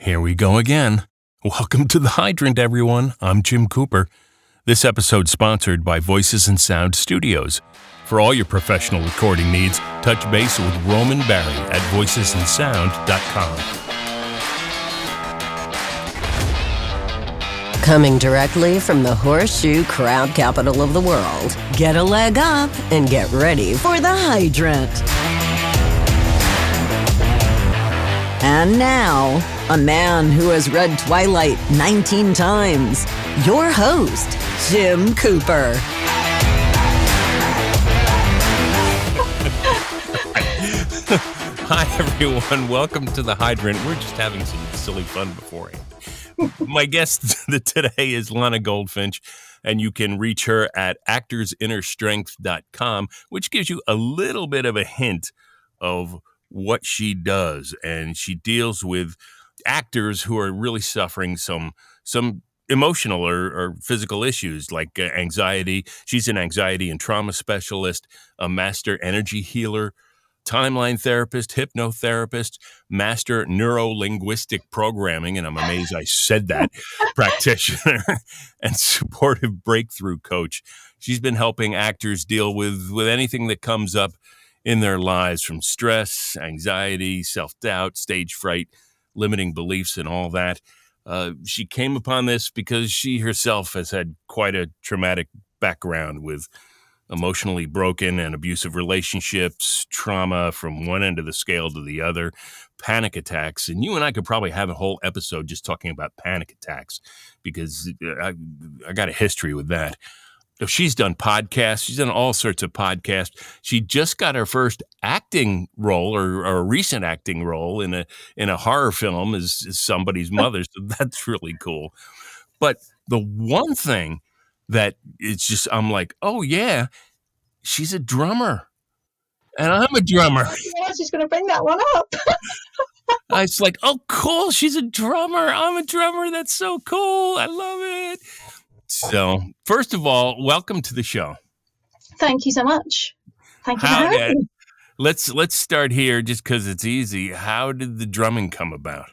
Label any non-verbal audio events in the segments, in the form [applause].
Here we go again. Welcome to the Hydrant, everyone. I'm Jim Cooper. This episode sponsored by Voices and Sound Studios. For all your professional recording needs, touch base with Roman Barry at voicesandsound.com. Coming directly from the horseshoe crowd capital of the world. Get a leg up and get ready for the hydrant. And now, a man who has read Twilight 19 times. Your host, Jim Cooper. [laughs] Hi, everyone. Welcome to the Hydrant. We're just having some silly fun beforehand. My guest [laughs] today is Lana Goldfinch, and you can reach her at actorsinnerstrength.com, which gives you a little bit of a hint of what she does. And she deals with actors who are really suffering some some emotional or, or, physical issues like uh, anxiety. She's an anxiety and trauma specialist, a master energy healer, timeline therapist, hypnotherapist, master neuro linguistic programming, and I'm amazed I said that, [laughs] practitioner, and supportive breakthrough coach. She's been helping actors deal with, with anything that comes up in their lives from stress, anxiety, self doubt, stage fright, limiting beliefs, and all that. Uh, she came upon this because she herself has had quite a traumatic background with emotionally broken and abusive relationships, trauma from one end of the scale to the other, panic attacks. And you and I could probably have a whole episode just talking about panic attacks because uh, I, I got a history with that. She's done podcasts. She's done all sorts of podcasts. She just got her first acting role or, or a recent acting role in a in a horror film as, as somebody's [laughs] mother. So that's really cool. But the one thing that it's just I'm like, oh yeah, she's a drummer, and I'm a drummer. I was just going to bring that one up. [laughs] it's like, oh, cool. She's a drummer. I'm a drummer. That's so cool. I love it. So, first of all, welcome to the show. Thank you so much. Thank you How for having me. Let's let's start here, just because it's easy. How did the drumming come about?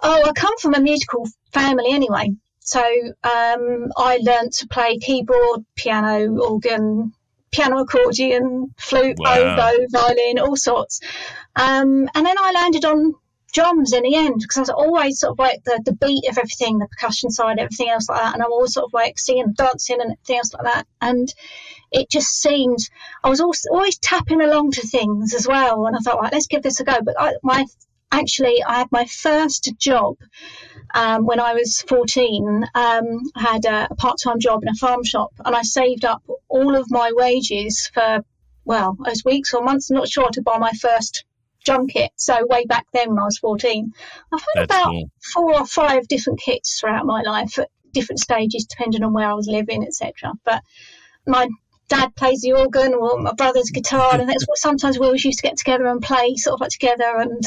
Oh, I come from a musical family anyway. So um, I learned to play keyboard, piano, organ, piano accordion, flute, wow. oboe, violin, all sorts. Um, and then I landed on drums in the end because I was always sort of like the, the beat of everything, the percussion side, everything else like that. And I'm always sort of like singing, dancing, and things like that. And it just seemed I was also always tapping along to things as well. And I thought, right, let's give this a go. But I, my actually, I had my first job um, when I was 14. Um, I had a, a part time job in a farm shop, and I saved up all of my wages for well, as weeks or months, I'm not sure, to buy my first drum kit. So way back then when I was 14, I've had That's about cool. four or five different kits throughout my life at different stages, depending on where I was living, etc. But my dad plays the organ or my brother's guitar and that's what sometimes we always used to get together and play sort of like together and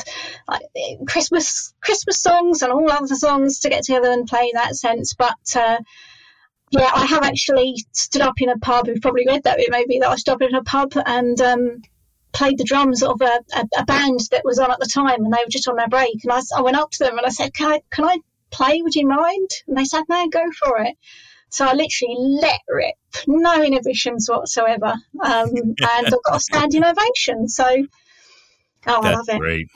like christmas christmas songs and all other songs to get together and play in that sense but uh, yeah i have actually stood up in a pub you've probably read that bit maybe that i stood up in a pub and um, played the drums of a, a, a, band that was on at the time, and they were just on their break. And I, I went up to them and I said, "Can I can I play? Would you mind?" And they said, "No, go for it." So I literally let rip, no inhibitions whatsoever, um, [laughs] and I got a standing ovation. So, oh, That's I love it. Great.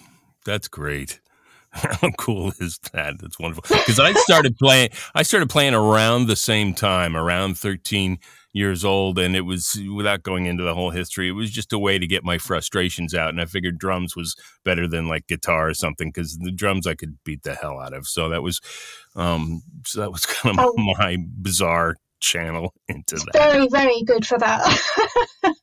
That's great. [laughs] How cool is that? That's wonderful. Because I started playing, I started playing around the same time, around 13 years old and it was without going into the whole history it was just a way to get my frustrations out and i figured drums was better than like guitar or something because the drums i could beat the hell out of. So that was um so that was [laughs] kind of oh. my bizarre channel into that. Very very good for that. [laughs]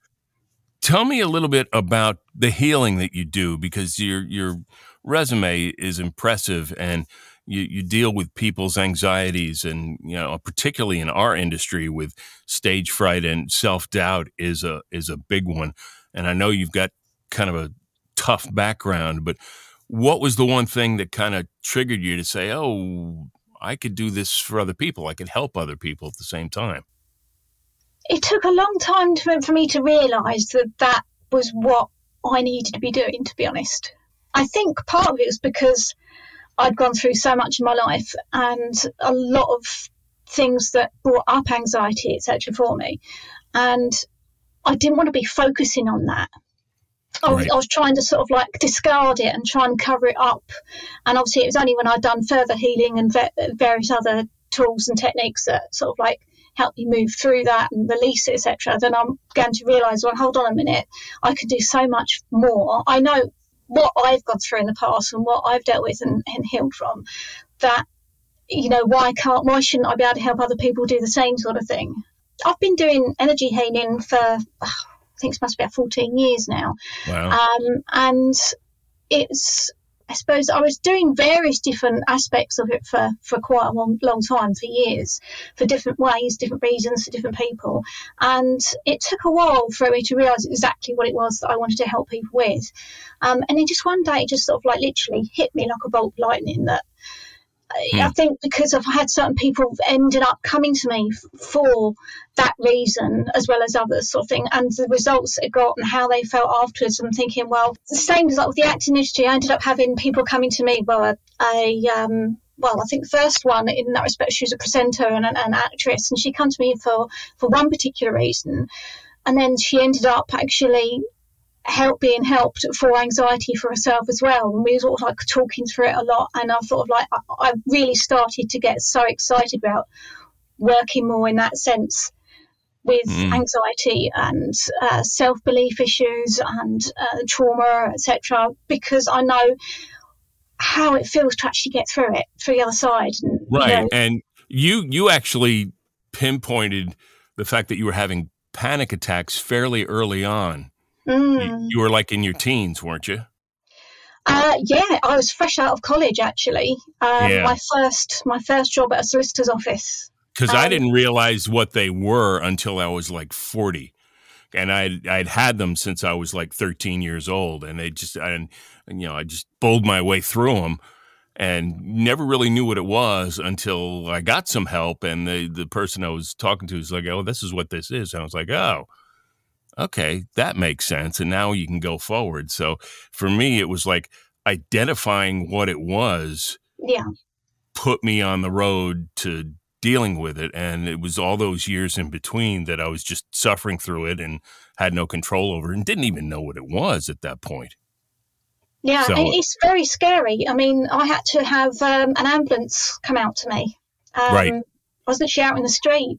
Tell me a little bit about the healing that you do because your your resume is impressive and you, you deal with people's anxieties and you know particularly in our industry with stage fright and self-doubt is a is a big one. And i know you've got kind of a tough background but what was the one thing that kind of triggered you to say oh i could do this for other people. I could help other people at the same time it took a long time to, for me to realize that that was what i needed to be doing to be honest. I think part of it was because I'd gone through so much in my life and a lot of things that brought up anxiety, etc., for me. And I didn't want to be focusing on that. I was, right. I was, trying to sort of like discard it and try and cover it up. And obviously, it was only when I'd done further healing and various other tools and techniques that sort of like help me move through that and release it, etc. Then I'm going to realise, well, hold on a minute, I could do so much more. I know what I've gone through in the past and what I've dealt with and, and healed from. That you know, why can't, why shouldn't I be able to help other people do the same sort of thing? I've been doing energy healing for, I think it must be about 14 years now. Wow. Um, and it's, I suppose I was doing various different aspects of it for, for quite a long, long time, for years, for different ways, different reasons, for different people. And it took a while for me to realise exactly what it was that I wanted to help people with. Um, and then just one day, it just sort of like literally hit me like a bolt of lightning that Hmm. I think because I've had certain people ended up coming to me for that reason, as well as others, sort of thing, and the results it got and how they felt afterwards. I'm thinking, well, the same as like with the acting industry, I ended up having people coming to me. Well, a, a um, well, I think the first one in that respect, she was a presenter and an, an actress, and she came to me for for one particular reason, and then she ended up actually help being helped for anxiety for herself as well. And we were sort of like talking through it a lot. And I thought of like, I, I really started to get so excited about working more in that sense with mm. anxiety and uh, self belief issues and uh, trauma, etc. Because I know how it feels to actually get through it, through the other side. And, right. You know, and you you actually pinpointed the fact that you were having panic attacks fairly early on. Mm. You, you, were like in your teens, weren't you? Uh, yeah, I was fresh out of college actually. Um, yeah. My first my first job at a solicitor's office. Because um, I didn't realize what they were until I was like forty, and I'd I'd had them since I was like thirteen years old, and they just and you know I just bowled my way through them and never really knew what it was until I got some help. And the, the person I was talking to was like, Oh, this is what this is. And I was like, Oh, okay, that makes sense. And now you can go forward. So for me, it was like identifying what it was. Yeah. Put me on the road to dealing with it. And it was all those years in between that I was just suffering through it and had no control over it and didn't even know what it was at that point. Yeah, so, it's very scary. I mean, I had to have um, an ambulance come out to me. Um, right. I was literally out in the street.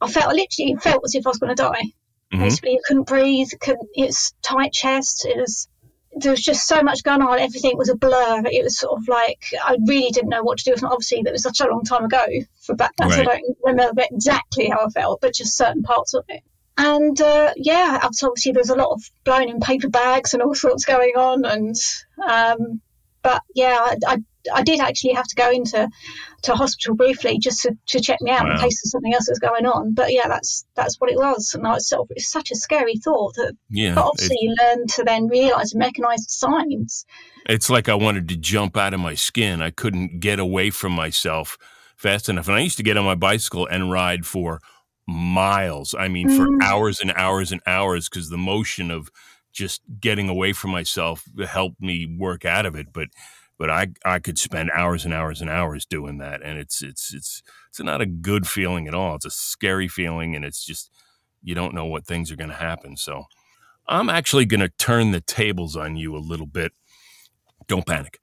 I felt I literally felt as if I was going to die. Mm-hmm. Basically, you couldn't breathe. Couldn't, it's tight chest. It was there was just so much going on. Everything was a blur. It was sort of like I really didn't know what to do. With obviously, that was such a long time ago for back then, right. so I don't remember exactly how I felt, but just certain parts of it. And uh, yeah, obviously there's a lot of blowing in paper bags and all [laughs] sorts going on. And um, but yeah, I, I I did actually have to go into to hospital briefly just to, to check me out wow. in case there's something else that's going on. But yeah, that's that's what it was, and I was sort of, it's such a scary thought that. Yeah, but obviously, you learn to then realise and recognise the signs. It's like I wanted to jump out of my skin. I couldn't get away from myself fast enough, and I used to get on my bicycle and ride for miles. I mean, for mm. hours and hours and hours, because the motion of just getting away from myself helped me work out of it. But but I I could spend hours and hours and hours doing that, and it's it's it's it's not a good feeling at all. It's a scary feeling, and it's just you don't know what things are going to happen. So I'm actually going to turn the tables on you a little bit. Don't panic.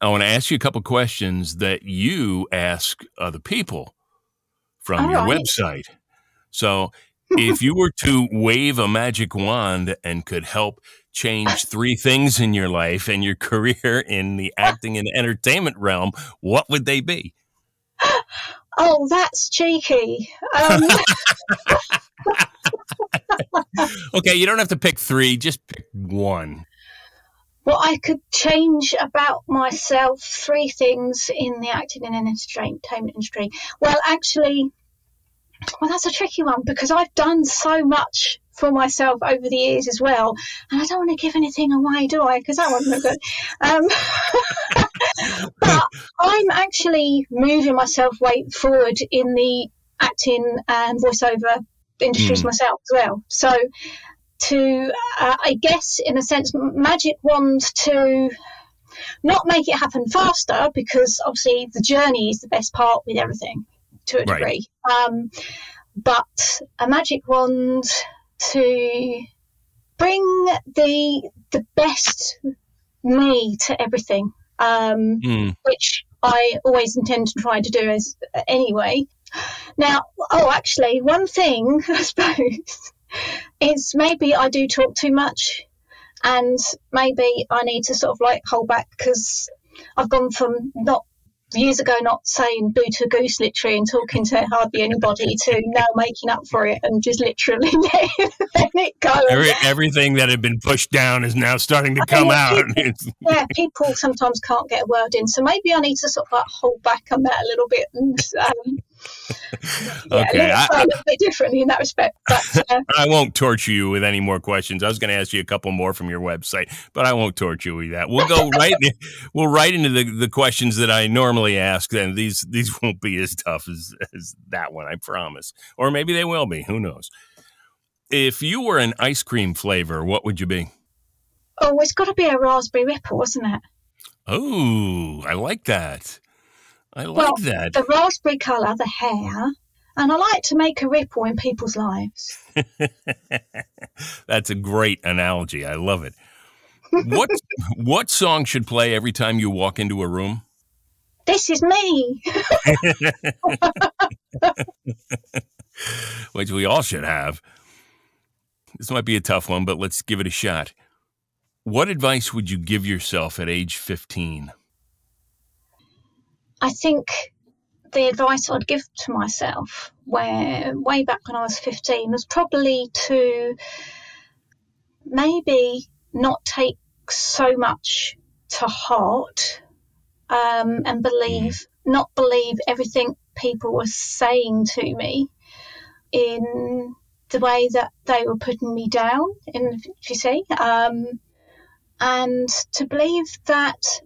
I want to ask you a couple questions that you ask other people from all your right. website. So if you were to wave a magic wand and could help change [laughs] three things in your life and your career [laughs] in the acting and entertainment realm, what would they be? Oh, that's cheeky. Um... [laughs] okay, you don't have to pick three, just pick one. What I could change about myself, three things in the acting and entertainment industry. Well, actually, well, that's a tricky one because I've done so much for myself over the years as well, and I don't want to give anything away, do I? Because that wouldn't look good. Um, [laughs] but I'm actually moving myself way forward in the acting and voiceover industries mm. myself as well. So, to uh, I guess in a sense, magic wand to not make it happen faster because obviously the journey is the best part with everything to a degree. Right. Um, but a magic wand to bring the the best me to everything, um, mm. which I always intend to try to do as anyway. Now, oh, actually, one thing [laughs] I suppose is maybe I do talk too much, and maybe I need to sort of like hold back because I've gone from not years ago not saying boo to goose literally and talking to hardly anybody to now making up for it and just literally [laughs] letting it go. Every, everything that had been pushed down is now starting to come out. People, [laughs] yeah, people sometimes can't get a word in, so maybe I need to sort of like hold back on that a little bit and um, [laughs] yeah, okay, I, a little bit differently in that respect. But, [laughs] uh, I won't torture you with any more questions. I was going to ask you a couple more from your website, but I won't torture you with that. We'll go [laughs] right. in, we'll right into the, the questions that I normally ask, Then these these won't be as tough as as that one. I promise. Or maybe they will be. Who knows? If you were an ice cream flavor, what would you be? Oh, it's got to be a raspberry ripple, wasn't it? Oh, I like that. I like well, that. The raspberry colour, the hair, and I like to make a ripple in people's lives. [laughs] That's a great analogy. I love it. What [laughs] what song should play every time you walk into a room? This is me. [laughs] Which we all should have. This might be a tough one, but let's give it a shot. What advice would you give yourself at age 15? I think the advice I'd give to myself, where way back when I was 15, was probably to maybe not take so much to heart um, and believe, mm. not believe everything people were saying to me in the way that they were putting me down, in, if you see, um, and to believe that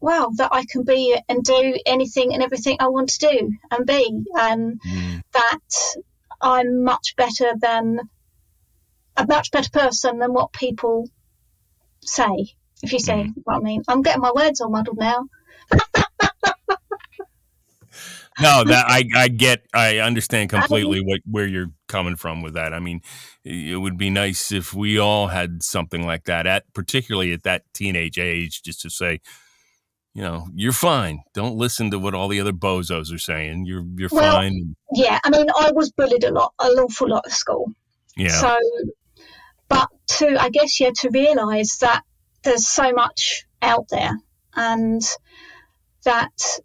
wow, that I can be and do anything and everything I want to do and be, and mm. that I'm much better than a much better person than what people say. If you see mm. what I mean, I'm getting my words all muddled now. [laughs] no, that I, I [laughs] get, I understand completely what where you're coming from with that. I mean, it would be nice if we all had something like that at, particularly at that teenage age, just to say, you know, you're fine. Don't listen to what all the other bozos are saying. You're you're well, fine. Yeah, I mean, I was bullied a lot, an awful lot at school. Yeah. So, but to I guess yeah, to realise that there's so much out there, and that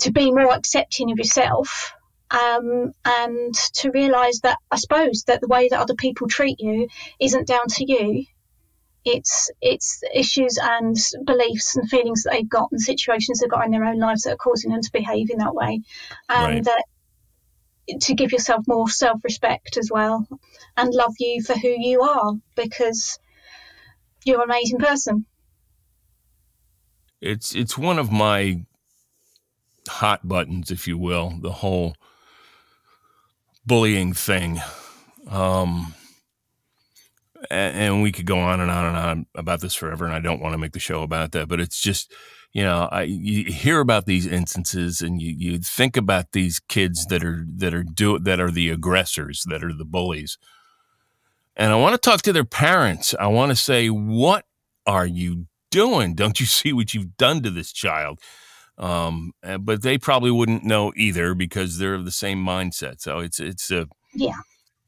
to be more accepting of yourself, um, and to realise that I suppose that the way that other people treat you isn't down to you it's it's issues and beliefs and feelings that they've got and situations they've got in their own lives that are causing them to behave in that way, and right. that to give yourself more self respect as well and love you for who you are because you're an amazing person. It's it's one of my hot buttons, if you will, the whole bullying thing. Um, and we could go on and on and on about this forever and i don't want to make the show about that but it's just you know i you hear about these instances and you, you think about these kids that are that are do that are the aggressors that are the bullies. And i want to talk to their parents. I want to say what are you doing? Don't you [laughs] see what you've done to this child? Um, but they probably wouldn't know either because they're of the same mindset. So it's it's a yeah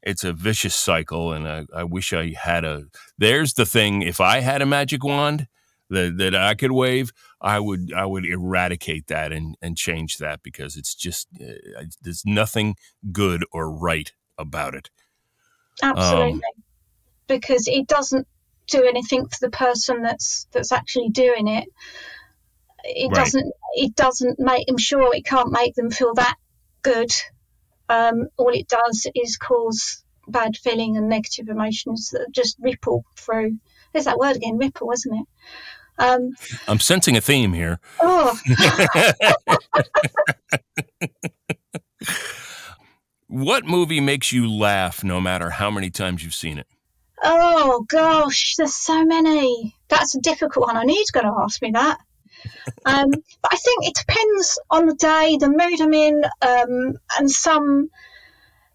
it's a vicious cycle and I, I, wish i had a there's the thing if i had a magic wand that, that i could wave i would i would eradicate that and and change that because it's just uh, there's nothing good or right about it. Absolutely. Um, because it doesn't do anything for the person that's that's actually doing it. It right. doesn't it doesn't make i'm sure it can't make them feel that good um, all it does is cause bad feeling and negative emotions that just ripple through. There's that word again, ripple, isn't it? Um, I'm sensing a theme here. Oh. [laughs] what movie makes you laugh no matter how many times you've seen it? Oh gosh, there's so many. That's a difficult one. I knew you going to ask me that. Um, but I think it depends on the day, the mood I'm in, um, and some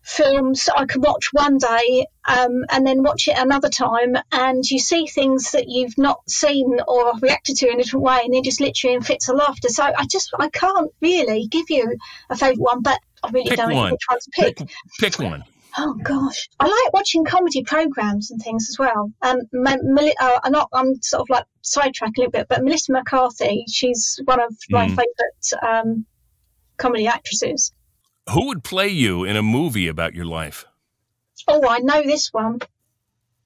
films I can watch one day um, and then watch it another time, and you see things that you've not seen or reacted to in a different way, and they're just literally in fits of laughter. So I just I can't really give you a favourite one, but I really Pick don't know which one to pick. Pick, pick one. Oh gosh, I like watching comedy programs and things as well. Um, Ma- Meli- uh, I'm not. I'm sort of like sidetracking a little bit, but Melissa McCarthy, she's one of my Mm. favourite um, comedy actresses. Who would play you in a movie about your life? Oh, I know this one.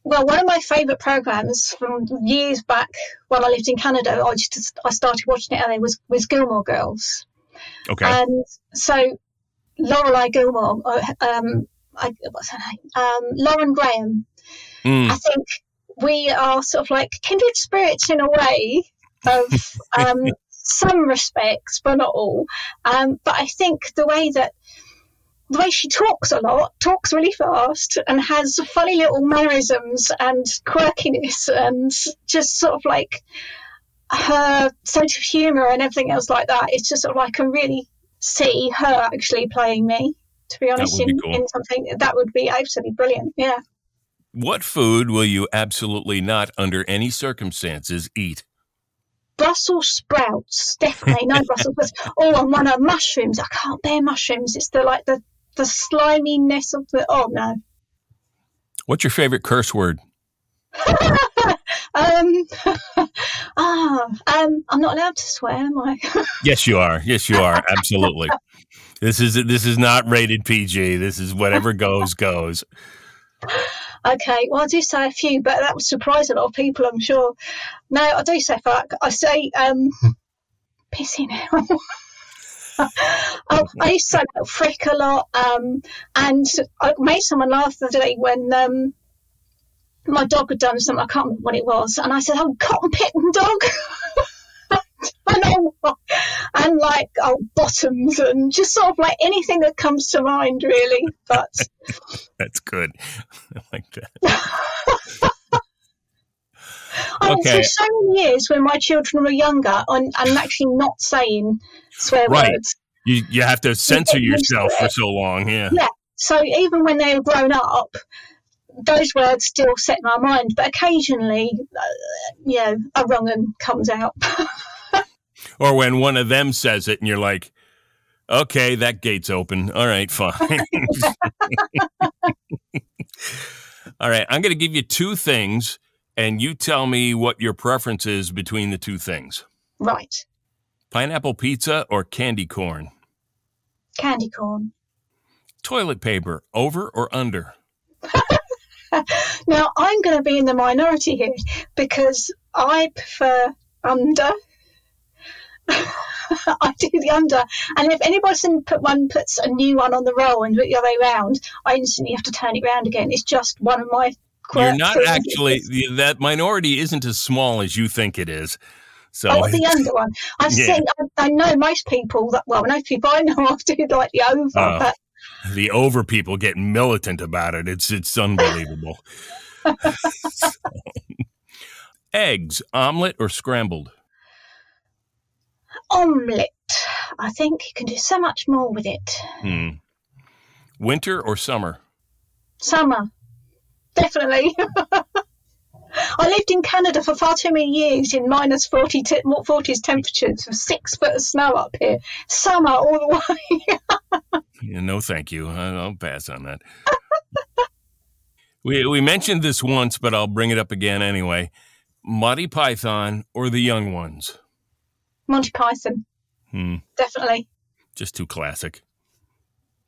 Well, one of my favourite programs from years back when I lived in Canada, I just I started watching it early was was Gilmore Girls, Okay. and so Lorelai Gilmore, uh, um, I, what's her name? Um, Lauren Graham. Mm, I think we are sort of like kindred spirits in a way of [laughs] um, some respects, but not all. Um, but I think the way that the way she talks a lot, talks really fast, and has funny little mannerisms and quirkiness, and just sort of like her sense of humour and everything else like that. It's just sort of like I can really see her actually playing me. To be honest, be in, cool. in something that would be absolutely brilliant. Yeah. what food will you absolutely not, under any circumstances, eat? Brussels sprouts, definitely no [laughs] Brussels sprouts. Oh, and one of mushrooms. I can't bear mushrooms. It's the like the the sliminess of the. Oh no. What's your favorite curse word? [laughs] Um. [laughs] ah. Um. I'm not allowed to swear, am I? [laughs] Yes, you are. Yes, you are. Absolutely. this is this is not rated PG. This is whatever goes goes. okay. Well, I do say a few, but that would surprise a lot of people, I'm sure. No, I do say fuck. I say um. [laughs] Pissing out. oh, I used to say frick a lot, um, and I made someone laugh the other day when um, my dog had done something. I can't remember what it was, and I said, "Oh, cotton picking dog." [laughs] and, oh, and like oh bottoms and just sort of like anything that comes to mind really but [laughs] That's good. [laughs] I like that. I went Okay. so many years when my children were younger and, and actually not saying swear Right. words You you have to censor yourself for so long. Yeah. Yeah. so even when they were grown up those words still set in my mind but occasionally uh, you know a wrong one comes out [laughs] Or when one of them says it and you're like, okay, that gate's open. All right, fine. [laughs] All right, I'm going to give you two things and you tell me what your preference is between the two things right pineapple pizza or candy corn, candy corn toilet paper, over or under. [laughs] Now, I'm going to be in the minority here because I prefer under. [laughs] I do the under. And if anybody put one puts a new one on the roll and it the other way around, I instantly have to turn it round again. It's just one of my quirks. You're not actually, that minority isn't as small as you think it is. So, Oh, the under one. I've [laughs] Yeah. seen. I, I know most people that. Well, most people I know I do like the over, Oh. but the over people get militant about it. It's it's unbelievable. So, [laughs] [laughs] eggs, omelet or scrambled? omelette. I think you can do so much more with it. Hmm. Winter or summer? Summer, definitely. [laughs] I lived in Canada for far too many years in minus 40 te- 40s temperatures with six foot of snow up here. Summer all the [laughs] way. Yeah, no, thank you. I'll pass on that. we we mentioned this once, but I'll bring it up again anyway. Monty Python or the Young Ones? Monty Python, Hmm. definitely. Just too classic.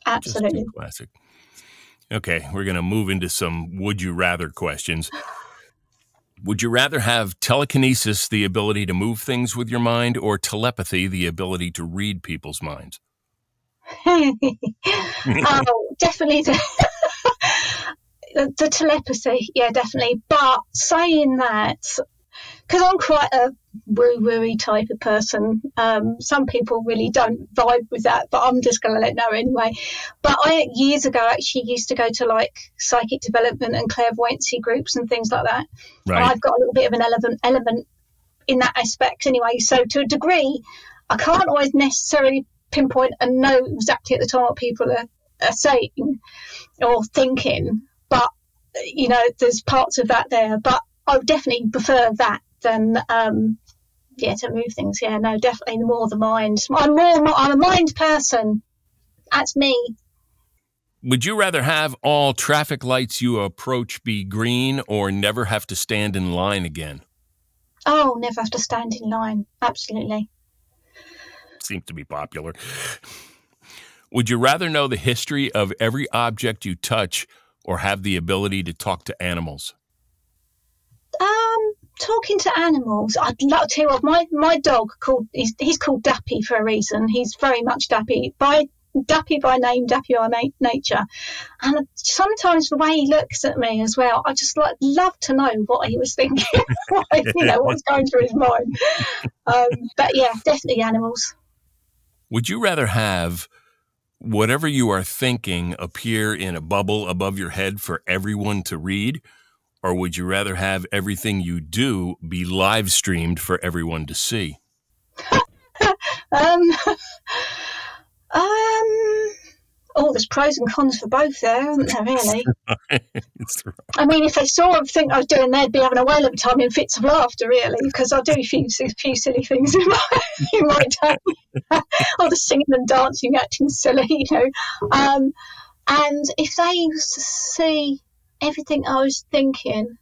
Just Absolutely. too classic. Okay, we're going to move into some would you rather questions. [laughs] Would you rather have telekinesis, the ability to move things with your mind, or telepathy, the ability to read people's minds? oh, [laughs] definitely the, the, [laughs] the telepathy. Yeah, definitely. But saying that, because I'm quite a woo woo type of person. Um, some people really don't vibe with that, but I'm just going to let know anyway. But I years ago actually used to go to like psychic development and clairvoyancy groups and things like that. Right. And I've got a little bit of an element element in that aspect anyway. So to a degree, I can't always necessarily pinpoint and know exactly at the time what people are, are saying or thinking, but you know, there's parts of that there. But I would definitely prefer that than um, yeah to move things. Yeah, no, definitely more the mind. I'm more I'm a mind person. That's me. Would you rather have all traffic lights you approach be green or never have to stand in line again? Oh, never have to stand in line. Absolutely. Seems to be popular. Would you rather know the history of every object you touch or have the ability to talk to animals? Talking to animals, I'd love to what, my, my dog called he's, he's called Dappy for a reason. He's very much Dappy by Dappy by name, Dappy by nature. And sometimes the way he looks at me as well, I just like love to know what he was thinking, [laughs] you know, what's going through his mind. Um, but yeah, definitely animals. Would you rather have whatever you are thinking appear in a bubble above your head for everyone to read? Or would you rather have everything you do be live streamed for everyone to see? [laughs] um, [laughs] um, oh, there's pros and cons for both there, aren't there, really? [laughs] I mean, if they saw everything I was doing, they'd be having a whale of a time in fits of laughter, really, because I do a few, a few silly things in my, in my day. All the singing and dancing, acting silly, you know. Um, and if they used to see everything I was thinking,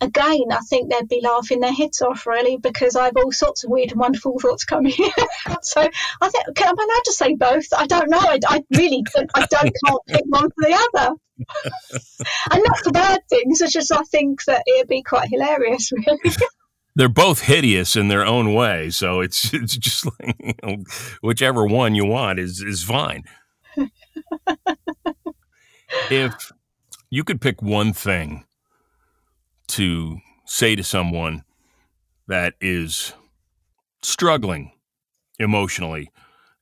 again, I think they'd be laughing their heads off really because I have all sorts of weird and wonderful thoughts coming. [laughs] so I think, can I allowed to say both? I don't know. I, I really, I don't can't pick one for the other. [laughs] and not for bad things. It's just I think that it'd be quite hilarious, [laughs] really. They're both hideous in their own way, so it's it's just like you know, whichever one you want is is fine. if you could pick one thing to say to someone that is struggling emotionally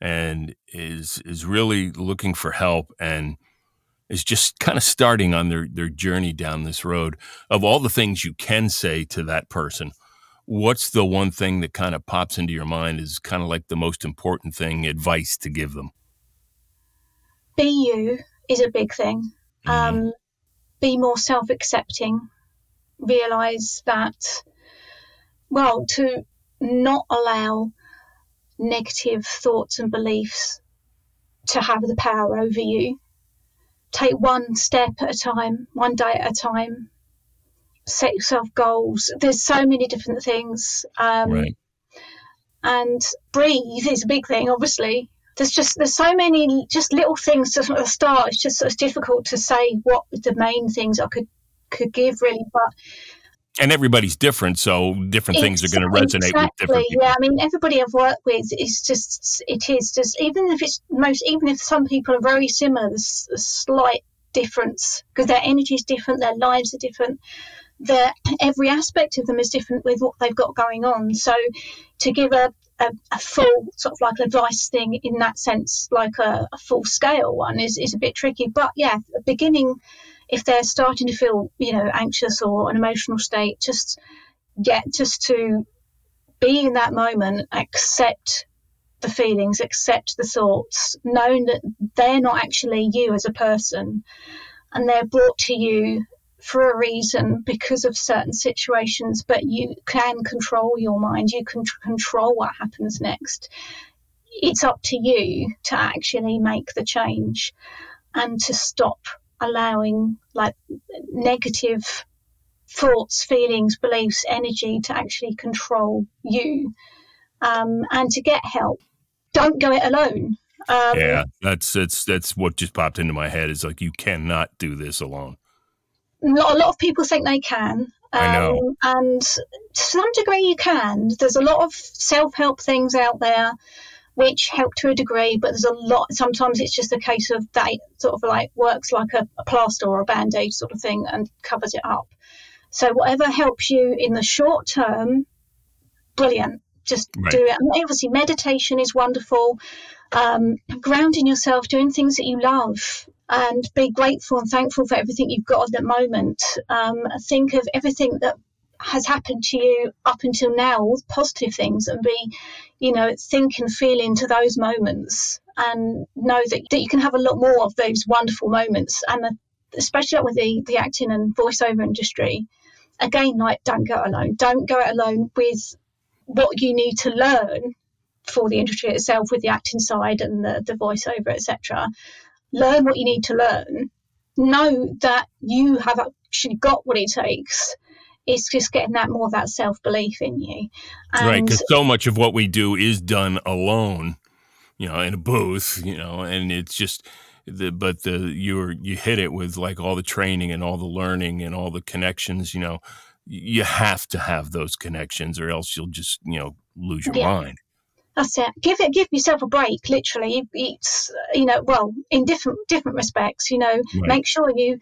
and is is really looking for help and is just kind of starting on their their journey down this road. Of all the things you can say to that person what's the one thing that kind of pops into your mind is kind of like the most important thing advice to give them? Be you is a big thing. Mm-hmm. um, be more self-accepting realize that, well, to not allow negative thoughts and beliefs to have the power over you. Take one step at a time, one day at a time. Set yourself goals. There's so many different things. Um, right. And breathe is a big thing, obviously. There's just there's so many just little things just at the start. It's just it's difficult to say what the main things I could could give really but and everybody's different so different things are going to resonate exactly, with different people. yeah i mean everybody i've worked with is just it is just even if it's most even if some people are very similar there's a slight difference because their energy is different their lives are different their every aspect of them is different with what they've got going on so to give a a, a, full sort of like advice thing in that sense, like a, a, full scale one, is, is a bit tricky. But yeah, beginning if they're starting to feel, you know, anxious or an emotional state, just get just to be in that moment, accept the feelings, accept the thoughts, knowing that they're not actually you as a person and they're brought to you for a reason because of certain situations, but you can control your mind, you can control what happens next. It's up to you to actually make the change and to stop allowing like negative thoughts, feelings, beliefs, energy to actually control you um, and to get help. Don't go it alone. Um, yeah, that's that's that's what just popped into my head. Is like you cannot do this alone. A lot of people think they can. Um. Um, and to some degree, you can. There's a lot of self help things out there which help to a degree, but there's a lot. Sometimes it's just a case of that sort of like works like a, a plaster or a band aid sort of thing and covers it up. So whatever helps you in the short term, brilliant. Just Right. do it. And obviously, meditation is wonderful. Um, grounding yourself, doing things that you love, and be grateful and thankful for everything you've got at the moment. Um, think of everything that has happened to you up until now, all the positive things, and be, you know, think and feel into those moments, and know that, that you can have a lot more of those wonderful moments, and uh, especially with the the acting and voiceover industry. Again, like don't go alone. Don't go it alone with what you need to learn for the industry itself with the acting side and the, the voiceover, etc. Learn what you need to learn. Know that you have actually got what it takes. It's just getting that more of that self belief in you. right because so much of what we do is done alone you know in a booth you know and it's just the but the you're you hit it with like all the training and all the learning and all the connections you know you have to have those connections or else you'll just you know lose your Yeah. mind That's it. Give it. Give yourself a break. Literally, it's you know, well, in different different respects. You know, Right. make sure you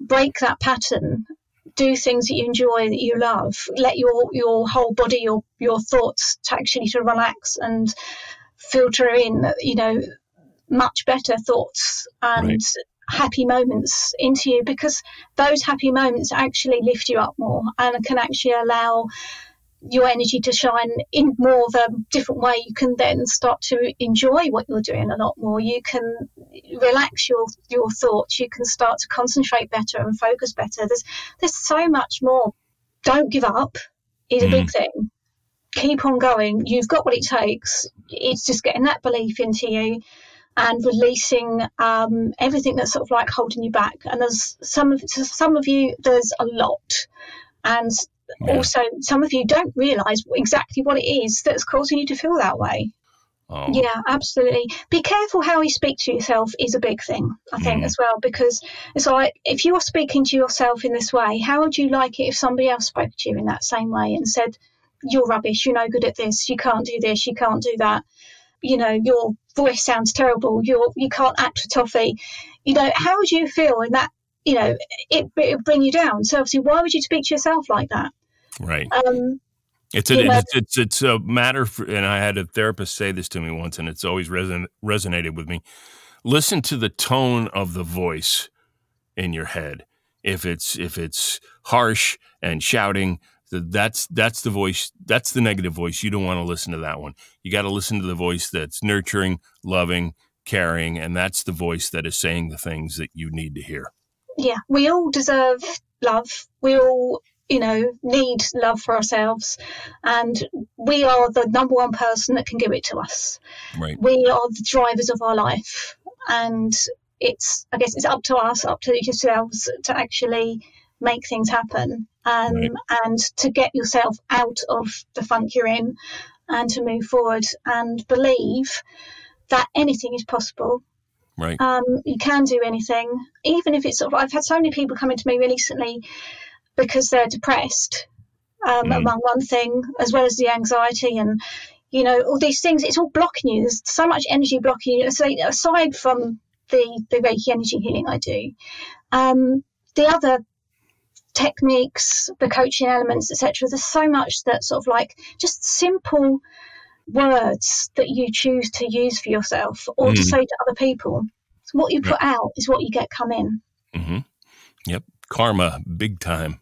break that pattern. Do things that you enjoy, that you love. Let your your whole body, your your thoughts, to actually to relax and filter in. You know, much better thoughts and Right. happy moments into you because those happy moments actually lift you up more and can actually allow your energy to shine in more of a different way. You can then start to enjoy what you're doing a lot more. You can relax your your thoughts. You can start to concentrate better and focus better. There's there's so much more. Don't give up is a big thing. Keep on going. You've got what it takes. It's just getting that belief into you and releasing um, everything that's sort of like holding you back. And there's some of some of you there's a lot, and Yeah. also some of you don't realise exactly what it is that's causing you to feel that way. oh, Yeah, absolutely. Be careful how you speak to yourself is a big thing, I think, Mm. as well, because it's like if you're speaking to yourself in this way, how would you like it if somebody else spoke to you in that same way and said, You're rubbish, you're no good at this, you can't do this, you can't do that, you know, your voice sounds terrible, you're you can't act for toffee. You know, how would you feel in that you know, it bring you down. So obviously why would you speak to yourself like that? right Um It's a, it's, it's it's a matter, for, and I had a therapist say this to me once, and it's always reson, resonated with me. Listen to the tone of the voice in your head. If it's if it's harsh and shouting, that's that's the voice. That's the negative voice. You don't want to listen to that one. You got to listen to the voice that's nurturing, loving, caring, and that's the voice that is saying the things that you need to hear. Yeah, we all deserve love. We all, you know, need love for ourselves. And we are the number one person that can give it to us. Right. We are the drivers of our life. And it's, I guess, it's up to us, up to yourselves to actually make things happen um, Right. and to get yourself out of the funk you're in and to move forward and believe that anything is possible Right. um, you can do anything, even if it's sort of. I've had so many people coming to me recently because they're depressed, um, Mm. among one thing, as well as the anxiety and you know all these things. It's all blocking you. There's so much energy blocking you. So aside from the the Reiki energy healing I do, um, the other techniques, the coaching elements, etc. There's so much that sort of like just simple words that you choose to use for yourself or to Mhm. say to other people. So what you put out is what you get come in. Mm-hmm. Yep. Karma, big time.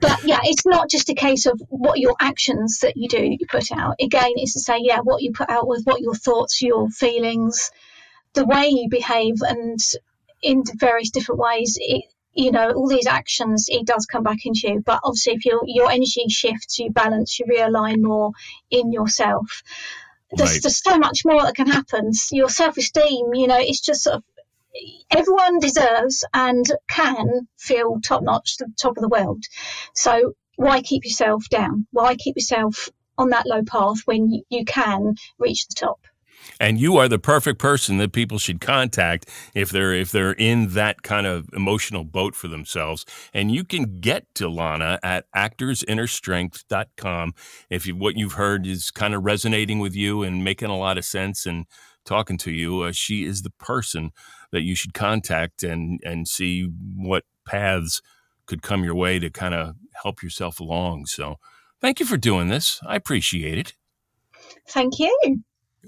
But yeah, it's not just a case of what your actions that you do, you put out. Again, it's to say, yeah, what you put out with what your thoughts, your feelings, the way you behave, and in various different ways. It, you know, all these actions, it does come back into you. But obviously, if your your energy shifts, you balance, you realign more in yourself. There's, Right. there's so much more that can happen. Your self esteem, you know, it's just sort of everyone deserves and can feel top notch, the top of the world. So why keep yourself down? Why keep yourself on that low path when you can reach the top? And you are the perfect person that people should contact if they're if they're in that kind of emotional boat for themselves and you can get to lana at actorsinnerstrength.com if you, what you've heard is kind of resonating with you and making a lot of sense and talking to you uh, she is the person that you should contact and and see what paths could come your way to kind of help yourself along. So thank you for doing this. I appreciate it. Thank you.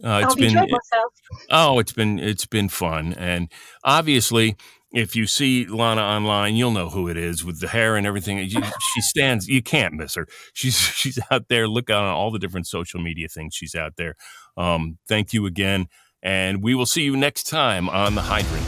Uh, it's I've been enjoyed myself. oh, it's been it's been fun, and obviously, if you see Lana online, you'll know who it is with the hair and everything. You- she stands. You can't miss her. She's [laughs] she's out there. Look on all the different social media things. She's out there. Um, thank you again, and we will see you next time on the Hydrant.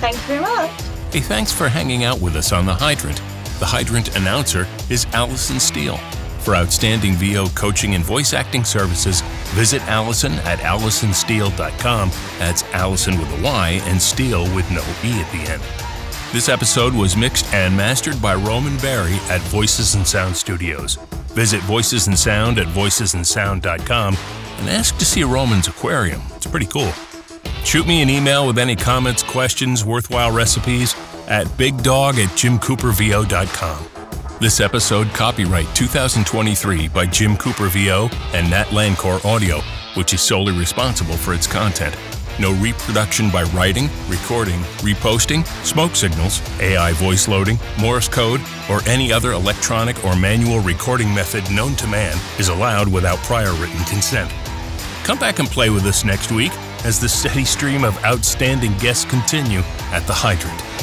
Thank you very much. Hey, thanks for hanging out with us on The Hydrant. The Hydrant announcer is Allison Steele. For outstanding VO coaching and voice acting services, visit Alyson at AlysonSteel.com. That's Alyson with a Y and Steel with no E at the end. This episode was mixed and mastered by Roman Barry at Voices and Sound Studios. Visit Voices and Sound at voicesandsound.com and ask to see Roman's aquarium. It's pretty cool. Shoot me an email with any comments, questions, worthwhile recipes at bigdog at jimcoopervo.com. This episode copyright 2023 by Jim Cooper VO and Nat Lancor Audio, which is solely responsible for its content. No reproduction by writing, recording, reposting, smoke signals, AI voice loading, Morse code, or any other electronic or manual recording method known to man is allowed without prior written consent. Come back and play with us next week as the steady stream of outstanding guests continue at the Hydrant.